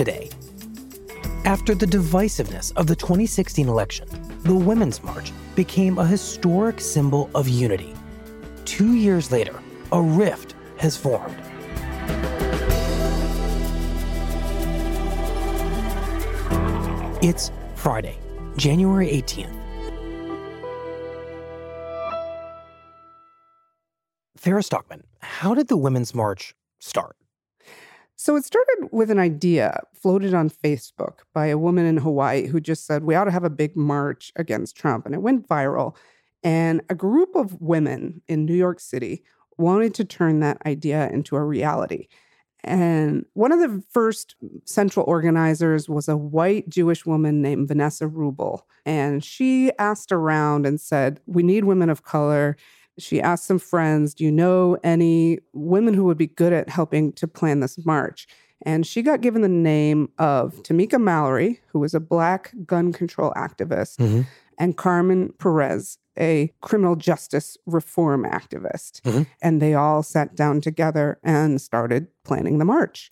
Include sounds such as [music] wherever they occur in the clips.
Today, after the divisiveness of the 2016 election, the Women's March became a historic symbol of unity. Two years later, a rift has formed. It's Friday, January 18th. Farah Stockman, how did the Women's March start? So it started with an idea floated on Facebook by a woman in Hawaii who just said, We ought to have a big march against Trump. And it went viral. And a group of women in New York City wanted to turn that idea into a reality. And one of the first central organizers was a white Jewish woman named Vanessa Wruble. And she asked around and said, We need women of color. She asked some friends, Do you know any women who would be good at helping to plan this march? And she got given the name of Tamika Mallory, who was a black gun control activist, mm-hmm. and Carmen Perez, a criminal justice reform activist. Mm-hmm. And they all sat down together and started planning the march.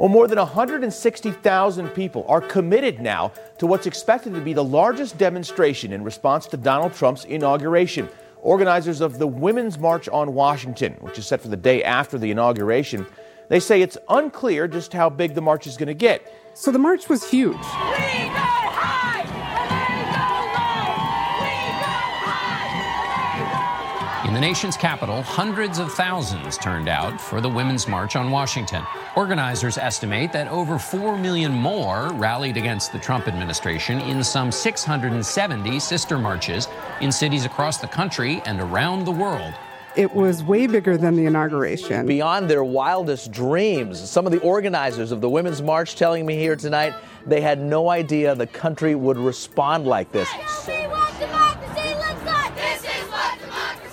Well, more than 160,000 people are committed now to what's expected to be the largest demonstration in response to Donald Trump's inauguration. Organizers of the Women's March on Washington, which is set for the day after the inauguration, they say it's unclear just how big the march is going to get. So the march was huge. In the nation's capital, hundreds of thousands turned out for the Women's March on Washington. Organizers estimate that over 4 million more rallied against the Trump administration in some 670 sister marches in cities across the country and around the world. It was way bigger than the inauguration. Beyond their wildest dreams, some of the organizers of the Women's March telling me here tonight they had no idea the country would respond like this.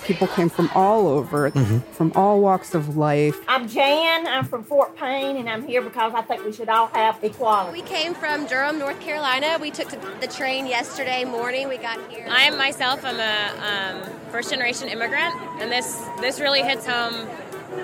People came from all over, mm-hmm. from all walks of life. I'm Jan. I'm from Fort Payne, and I'm here because I think we should all have equality. We came from Durham, North Carolina. We took the train yesterday morning. We got here. I am myself I'm a um, first generation immigrant, and this this really hits home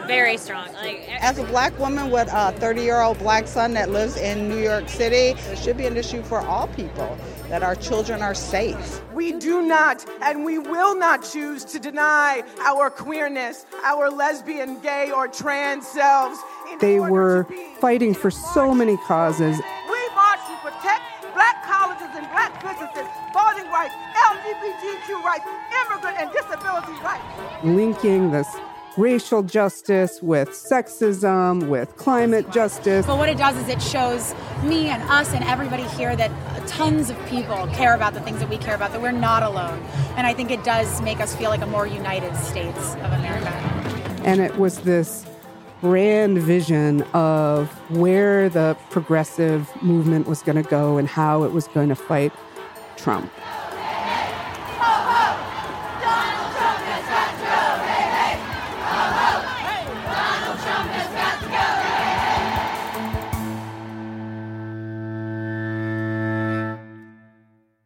very strong. Like, As a black woman with a 30 year old black son that lives in New York City, it should be an issue for all people that our children are safe. We do not and we will not choose to deny our queerness, our lesbian, gay, or trans selves. They were fighting for so many causes. We march to protect black colleges and black businesses, voting rights, LGBTQ rights, immigrant and disability rights. Linking this racial justice, with sexism, with climate justice. But what it does is it shows me and us and everybody here that tons of people care about the things that we care about, that we're not alone. And I think it does make us feel like a more united states of America. And it was this grand vision of where the progressive movement was going to go and how it was going to fight Trump.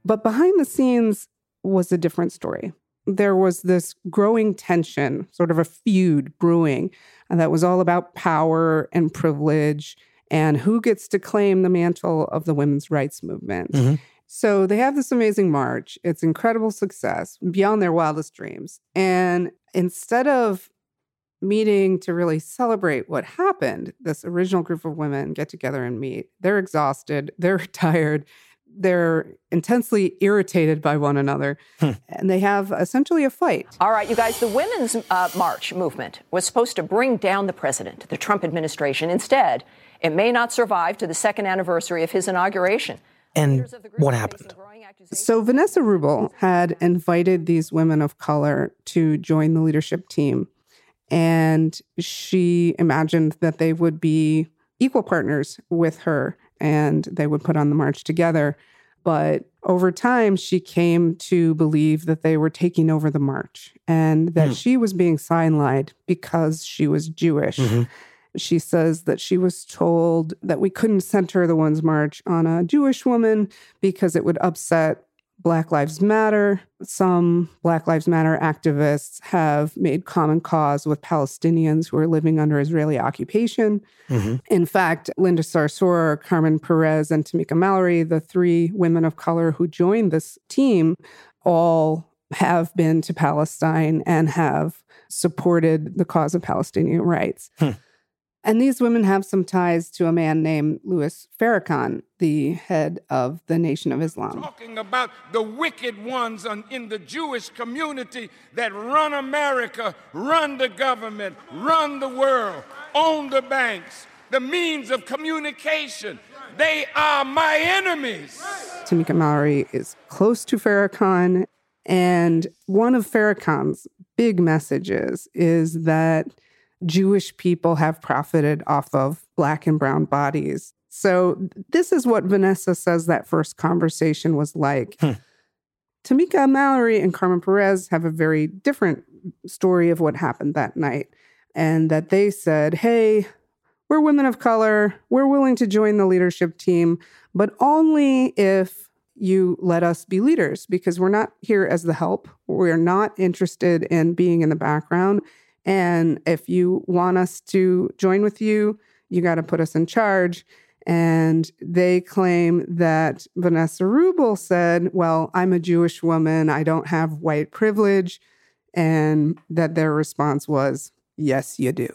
But behind the scenes was a different story. There was this growing tension, sort of a feud brewing, that was all about power and privilege and who gets to claim the mantle of the women's rights movement. Mm-hmm. So they have this amazing march. It's incredible success, beyond their wildest dreams. And instead of meeting to really celebrate what happened, this original group of women get together and meet. They're exhausted, they're [laughs] tired, they're intensely irritated by one another, and they have essentially a fight. All right, you guys, the Women's uh, March movement was supposed to bring down the president, the Trump administration. Instead, it may not survive to the second anniversary of his inauguration. And what happened? So, Vanessa Wruble had invited these women of color to join the leadership team. And she imagined that they would be equal partners with her and they would put on the march together. But over time, she came to believe that they were taking over the march and that Hmm. she was being sidelined because she was Jewish. Mhm. She says that she was told that we couldn't center the Women's March on a Jewish woman because it would upset Black Lives Matter. Some Black Lives Matter activists have made common cause with Palestinians who are living under Israeli occupation. Mm-hmm. In fact, Linda Sarsour, Carmen Perez, and Tamika Mallory, the three women of color who joined this team, all have been to Palestine and have supported the cause of Palestinian rights. Hmm. And these women have some ties to a man named Louis Farrakhan, the head of the Nation of Islam. talking about the wicked ones in the Jewish community that run America, run the government, run the world, own the banks, the means of communication. They are my enemies. Tamika Mallory is close to Farrakhan. And one of Farrakhan's big messages is that Jewish people have profited off of Black and Brown bodies. So, this is what Vanessa says that first conversation was like. Hmm. Tamika Mallory and Carmen Perez have a very different story of what happened that night. And that they said, hey, we're women of color. We're willing to join the leadership team, but only if you let us be leaders because we're not here as the help. We're not interested in being in the background. And if you want us to join with you, you got to put us in charge. And they claim that Vanessa Wruble said, Well, I'm a Jewish woman. I don't have white privilege. And that their response was, Yes, you do.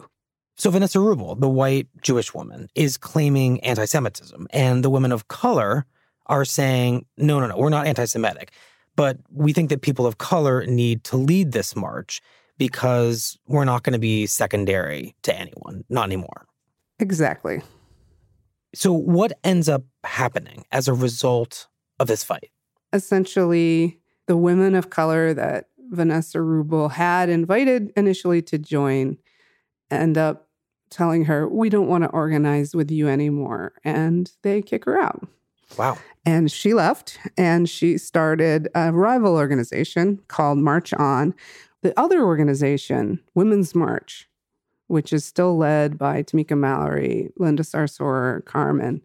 So Vanessa Wruble, the white Jewish woman, is claiming anti-Semitism, and the women of color are saying, "No, no, no, we're not anti-Semitic, but we think that people of color need to lead this march because we're not going to be secondary to anyone, not anymore." Exactly. So what ends up happening as a result of this fight? essentially the women of color that Vanessa Wruble had invited initially to join end up telling her, We don't want to organize with you anymore. And they kick her out. Wow. And she left and she started a rival organization called March On. The other organization, Women's March, which is still led by Tamika Mallory, Linda Sarsour, Carmen,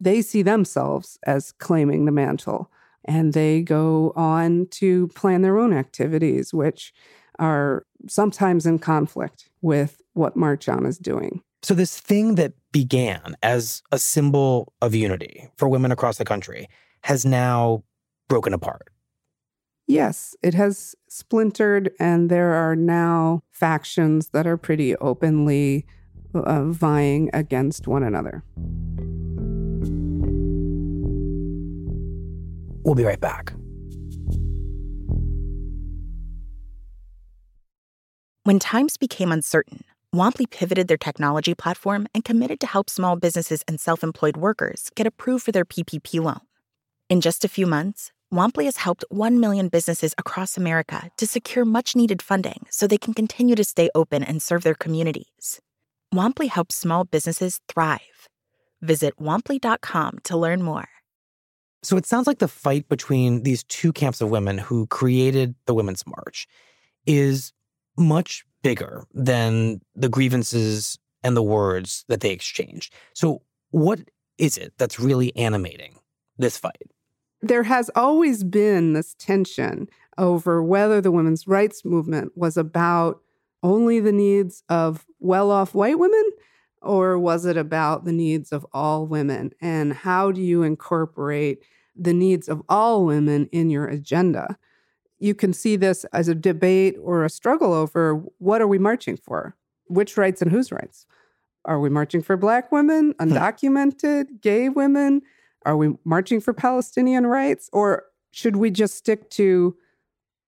they see themselves as claiming the mantle. And they go on to plan their own activities, which are sometimes in conflict with what March On is doing. So this thing that began as a symbol of unity for women across the country has now broken apart. Yes, it has splintered, and there are now factions that are pretty openly uh, vying against one another. We'll be right back. When times became uncertain, Womply pivoted their technology platform and committed to help small businesses and self employed workers get approved for their PPP loan. In just a few months, Womply has helped 1 million businesses across America to secure much needed funding so they can continue to stay open and serve their communities. Womply helps small businesses thrive. Visit womply.com to learn more. So it sounds like the fight between these two camps of women who created the Women's March is much bigger than the grievances and the words that they exchanged. So, what is it that's really animating this fight? There has always been this tension over whether the women's rights movement was about only the needs of well off white women or was it about the needs of all women? And how do you incorporate the needs of all women in your agenda. You can see this as a debate or a struggle over what are we marching for? Which rights and whose rights? Are we marching for Black women, hmm. undocumented, gay women? Are we marching for Palestinian rights? Or should we just stick to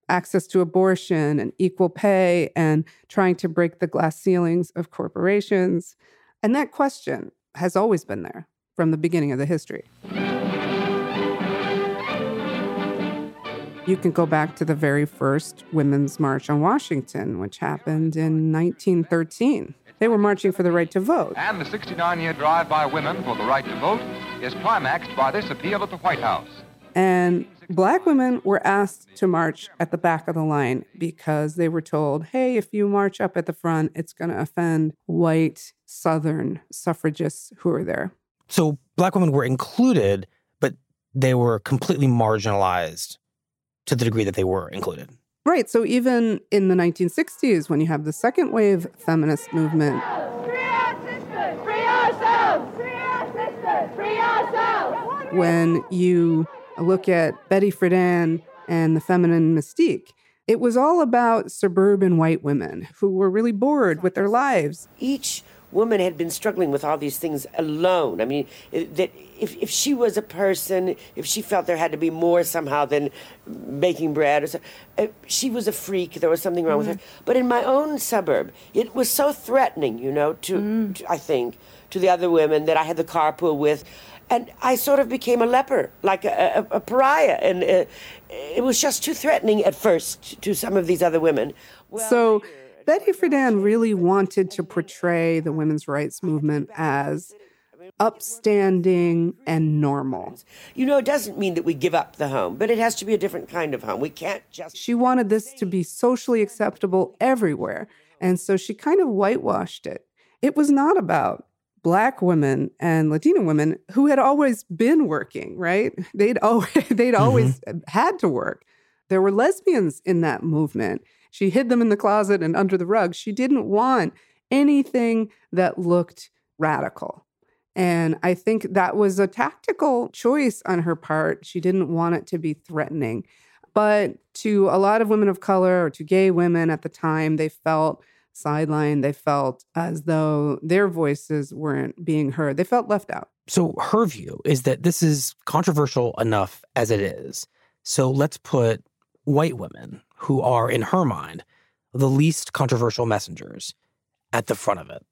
access to abortion and equal pay and trying to break the glass ceilings of corporations? And that question has always been there from the beginning of the history. You can go back to the very first Women's March on Washington, which happened in 1913. They were marching for the right to vote. And the 69 year drive by women for the right to vote is climaxed by this appeal at the White House. And black women were asked to march at the back of the line because they were told, hey, if you march up at the front, it's going to offend white Southern suffragists who are there. So black women were included, but they were completely marginalized to the degree that they were included. Right. So even in the 1960s, when you have the second wave feminist movement, when you look at Betty Friedan and the feminine mystique, it was all about suburban white women who were really bored with their lives. Each woman had been struggling with all these things alone. I mean, that if, if she was a person, if she felt there had to be more somehow than baking bread, or so, uh, she was a freak. There was something wrong mm-hmm. with her. Mm-hmm. But in my own suburb, it was so threatening, you know, to, mm. to I think, to the other women that I had the carpool with and I sort of became a leper, like a, a, a pariah, and uh, it was just too threatening at first to some of these other women. Well, so Betty Friedan really wanted to portray the women's rights movement as upstanding and normal. You know, it doesn't mean that we give up the home, but it has to be a different kind of home. We can't just. She wanted this to be socially acceptable everywhere. And so she kind of whitewashed it. It was not about black women and Latina women who had always been working, right? They'd always [laughs] they'd mm-hmm. always had to work. There were lesbians in that movement. She hid them in the closet and under the rug. She didn't want anything that looked radical. And I think that was a tactical choice on her part. She didn't want it to be threatening. But to a lot of women of color or to gay women at the time, they felt sidelined. They felt as though their voices weren't being heard. They felt left out. So her view is that this is controversial enough as it is. So let's put white women who are, in her mind, the least controversial messengers at the front of it.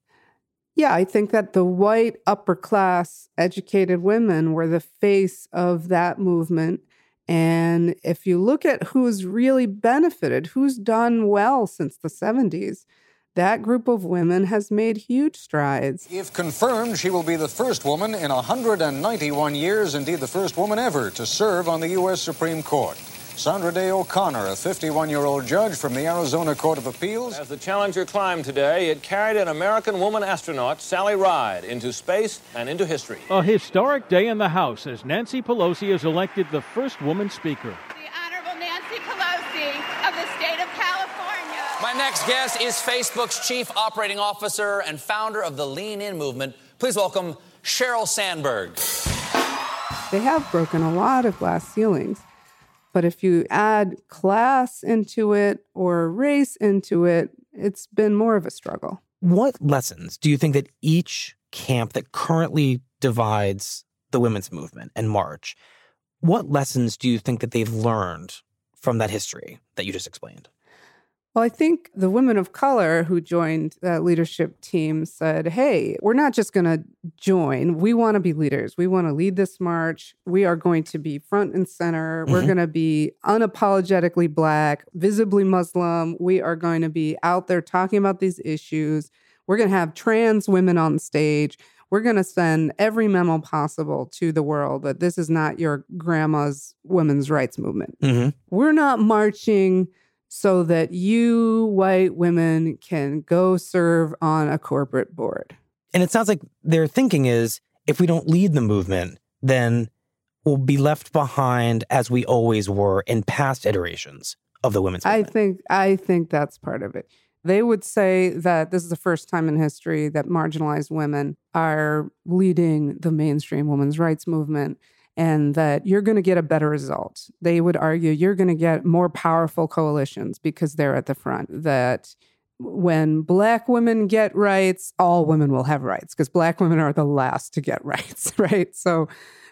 Yeah, I think that the white upper class educated women were the face of that movement. And if you look at who's really benefited, who's done well since the 70s, that group of women has made huge strides. If confirmed, she will be the first woman in 191 years, indeed the first woman ever, to serve on the U.S. Supreme Court. Sandra Day O'Connor, a 51 year old judge from the Arizona Court of Appeals. As the Challenger climbed today, it carried an American woman astronaut, Sally Ride, into space and into history. A historic day in the House as Nancy Pelosi is elected the first woman speaker. The Honorable Nancy Pelosi of the state of California. My next guest is Facebook's chief operating officer and founder of the Lean In movement. Please welcome Sheryl Sandberg. They have broken a lot of glass ceilings. But if you add class into it or race into it, it's been more of a struggle. What lessons do you think that each camp that currently divides the women's movement and March, what lessons do you think that they've learned from that history that you just explained? Well, I think the women of color who joined that leadership team said, hey, we're not just going to join. We want to be leaders. We want to lead this march. We are going to be front and center. Mm-hmm. We're going to be unapologetically Black, visibly Muslim. We are going to be out there talking about these issues. We're going to have trans women on stage. We're going to send every memo possible to the world that this is not your grandma's women's rights movement. Mm-hmm. We're not marching so that you white women can go serve on a corporate board. And it sounds like their thinking is if we don't lead the movement, then we'll be left behind as we always were in past iterations of the women's movement. I think I think that's part of it. They would say that this is the first time in history that marginalized women are leading the mainstream women's rights movement. And that you're going to get a better result. They would argue you're going to get more powerful coalitions because they're at the front. That when black women get rights, all women will have rights because black women are the last to get [laughs] rights, right? So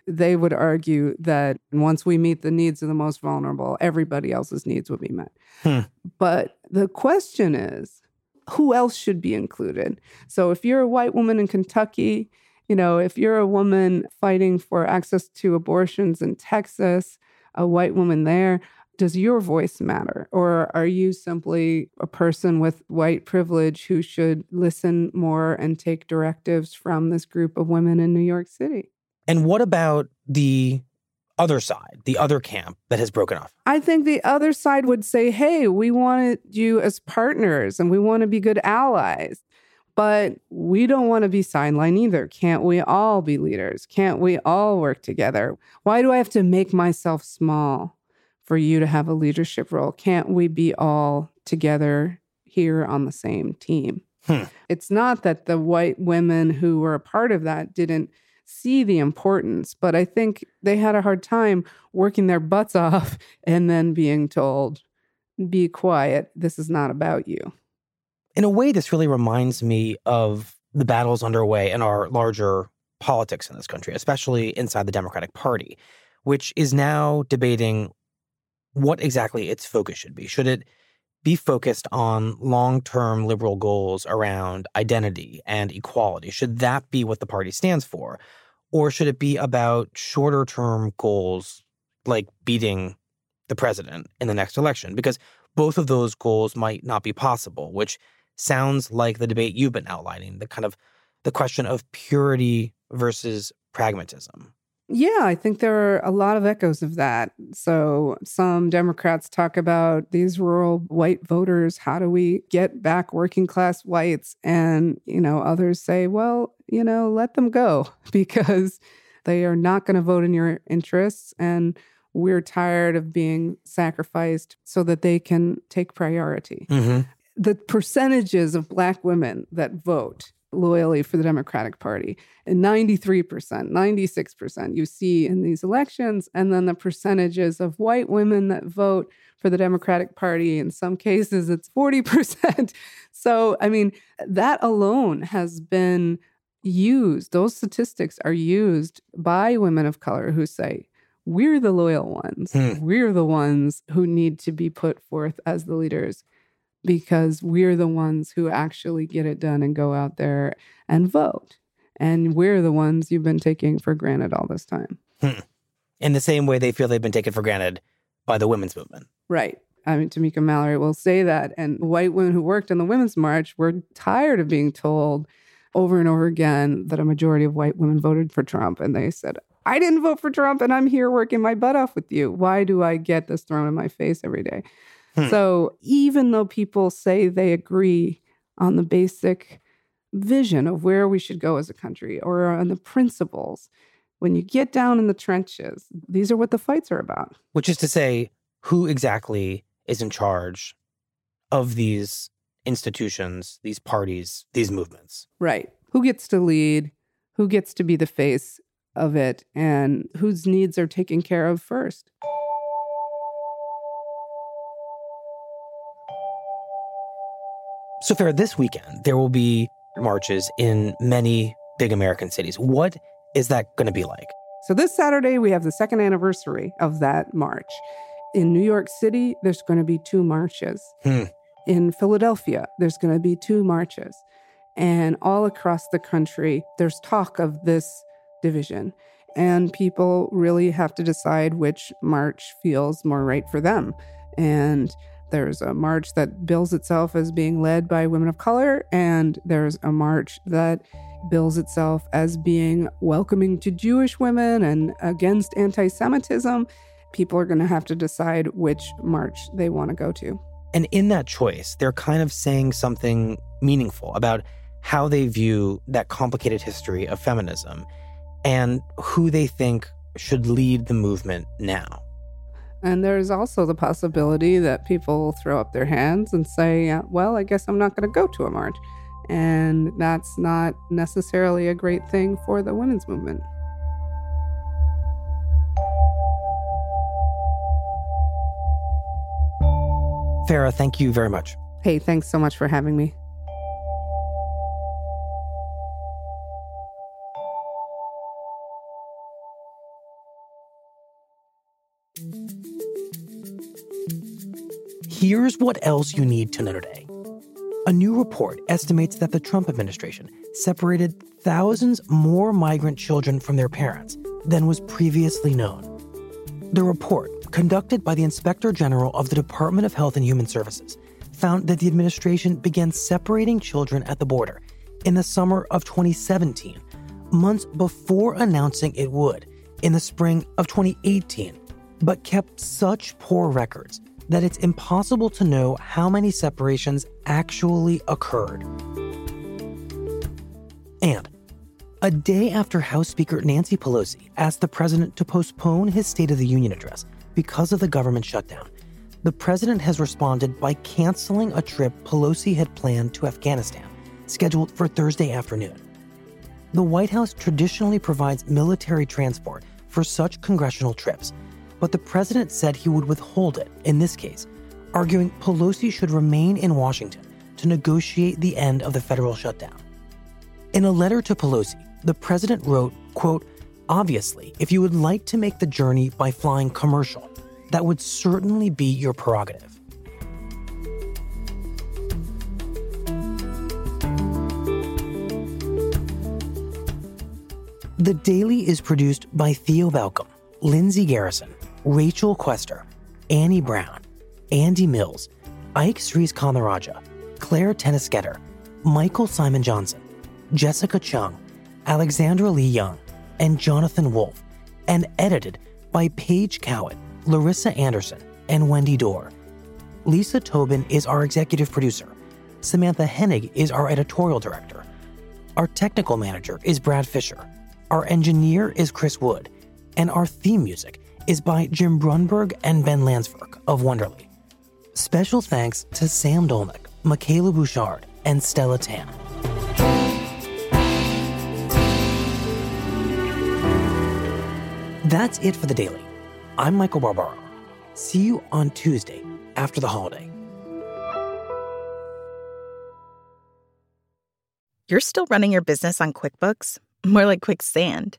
they would argue that once we meet the needs of the most vulnerable, everybody else's needs will be met. Hmm. But the question is, who else should be included? So if you're a white woman in Kentucky, you know, if you're a woman fighting for access to abortions in Texas, a white woman there, does your voice matter? Or are you simply a person with white privilege who should listen more and take directives from this group of women in New York City? And what about the other side, the other camp that has broken off? I think the other side would say, hey, we wanted you as partners and we want to be good allies. But we don't want to be sidelined either. Can't we all be leaders? Can't we all work together? Why do I have to make myself small for you to have a leadership role? Can't we be all together here on the same team? Hmm. It's not that the white women who were a part of that didn't see the importance, but I think they had a hard time working their butts [laughs] off and then being told, be quiet, this is not about you. In a way, this really reminds me of the battles underway in our larger politics in this country, especially inside the Democratic Party, which is now debating what exactly its focus should be. Should it be focused on long term liberal goals around identity and equality? Should that be what the party stands for? Or should it be about shorter term goals like beating the president in the next election? Because both of those goals might not be possible, which sounds like the debate you've been outlining, the kind of the question of purity versus pragmatism. Yeah, I think there are a lot of echoes of that. So, some Democrats talk about these rural white voters. How do we get back working class whites? And, you know, others say, well, you know, let them go [laughs] because they are not going to vote in your interests. And we're tired of being sacrificed so that they can take priority. Mm-hmm. The percentages of Black women that vote loyally for the Democratic Party. And 93%, 96% you see in these elections. And then the percentages of white women that vote for the Democratic Party, in some cases, it's 40%. [laughs] so, I mean, that alone has been used, those statistics are used by women of color who say, we're the loyal ones. Hmm. We're the ones who need to be put forth as the leaders because we're the ones who actually get it done and go out there and vote. And we're the ones you've been taking for granted all this time. Hmm. In the same way they feel they've been taken for granted by the women's movement. Right. I mean, Tamika Mallory will say that. And white women who worked in the Women's March were tired of being told over and over again that a majority of white women voted for Trump. And they said, I didn't vote for Trump and I'm here working my butt off with you. Why do I get this thrown in my face every day? Hmm. So even though people say they agree on the basic vision of where we should go as a country or on the principles, when you get down in the trenches, these are what the fights are about. Which is to say, who exactly is in charge of these institutions, these parties, these movements? Right. Who gets to lead? Who gets to be the face of it? And whose needs are taken care of first? So, Farah, this weekend, there will be marches in many big American cities. What is that going to be like? So, this Saturday, we have the second anniversary of that march. In New York City, there's going to be two marches. Hmm. In Philadelphia, there's going to be two marches. And all across the country, there's talk of this division. And people really have to decide which march feels more right for them. And there's a march that bills itself as being led by women of color, and there's a march that bills itself as being welcoming to Jewish women and against anti Semitism. People are going to have to decide which march they want to go to. And in that choice, they're kind of saying something meaningful about how they view that complicated history of feminism and who they think should lead the movement now. And there's also the possibility that people throw up their hands and say, well, I guess I'm not going to go to a march. And that's not necessarily a great thing for the women's movement. Farah, thank you very much. Hey, thanks so much for having me. Here's what else you need to know today. A new report estimates that the Trump administration separated thousands more migrant children from their parents than was previously known. The report, conducted by the Inspector General of the Department of Health and Human Services, found that the administration began separating children at the border in the summer of 2017, months before announcing it would in the spring of 2018, but kept such poor records that it's impossible to know how many separations actually occurred. And a day after House Speaker Nancy Pelosi asked the president to postpone his State of the Union address because of the government shutdown, the president has responded by canceling a trip Pelosi had planned to Afghanistan, scheduled for Thursday afternoon. The White House traditionally provides military transport for such congressional trips, but the president said he would withhold it in this case, arguing Pelosi should remain in Washington to negotiate the end of the federal shutdown. In a letter to Pelosi, the president wrote, quote, Obviously, if you would like to make the journey by flying commercial, that would certainly be your prerogative. The Daily is produced by Theo Balcomb, Lindsay Garrison, Rachel Quester, Annie Brown, Andy Mills, Ike Sries Claire Tennyskertter, Michael Simon Johnson, Jessica Cheung, Alexandra Leigh Young, and Jonathan Wolfe, and edited by Paige Cowan, Larissa Anderson, and Wendy Dorr. Lisa Tobin is our executive producer. Samantha Henig is our editorial director. Our technical manager is Brad Fisher. Our engineer is Chris Wood. And our theme music is by Jim Brunberg and Ben Landsberg of Wonderly. Special thanks to Sam Dolnick, Michaela Bouchard, and Stella Tan. That's it for the daily. I'm Michael Barbaro. See you on Tuesday after the holiday. You're still running your business on QuickBooks? More like quicksand.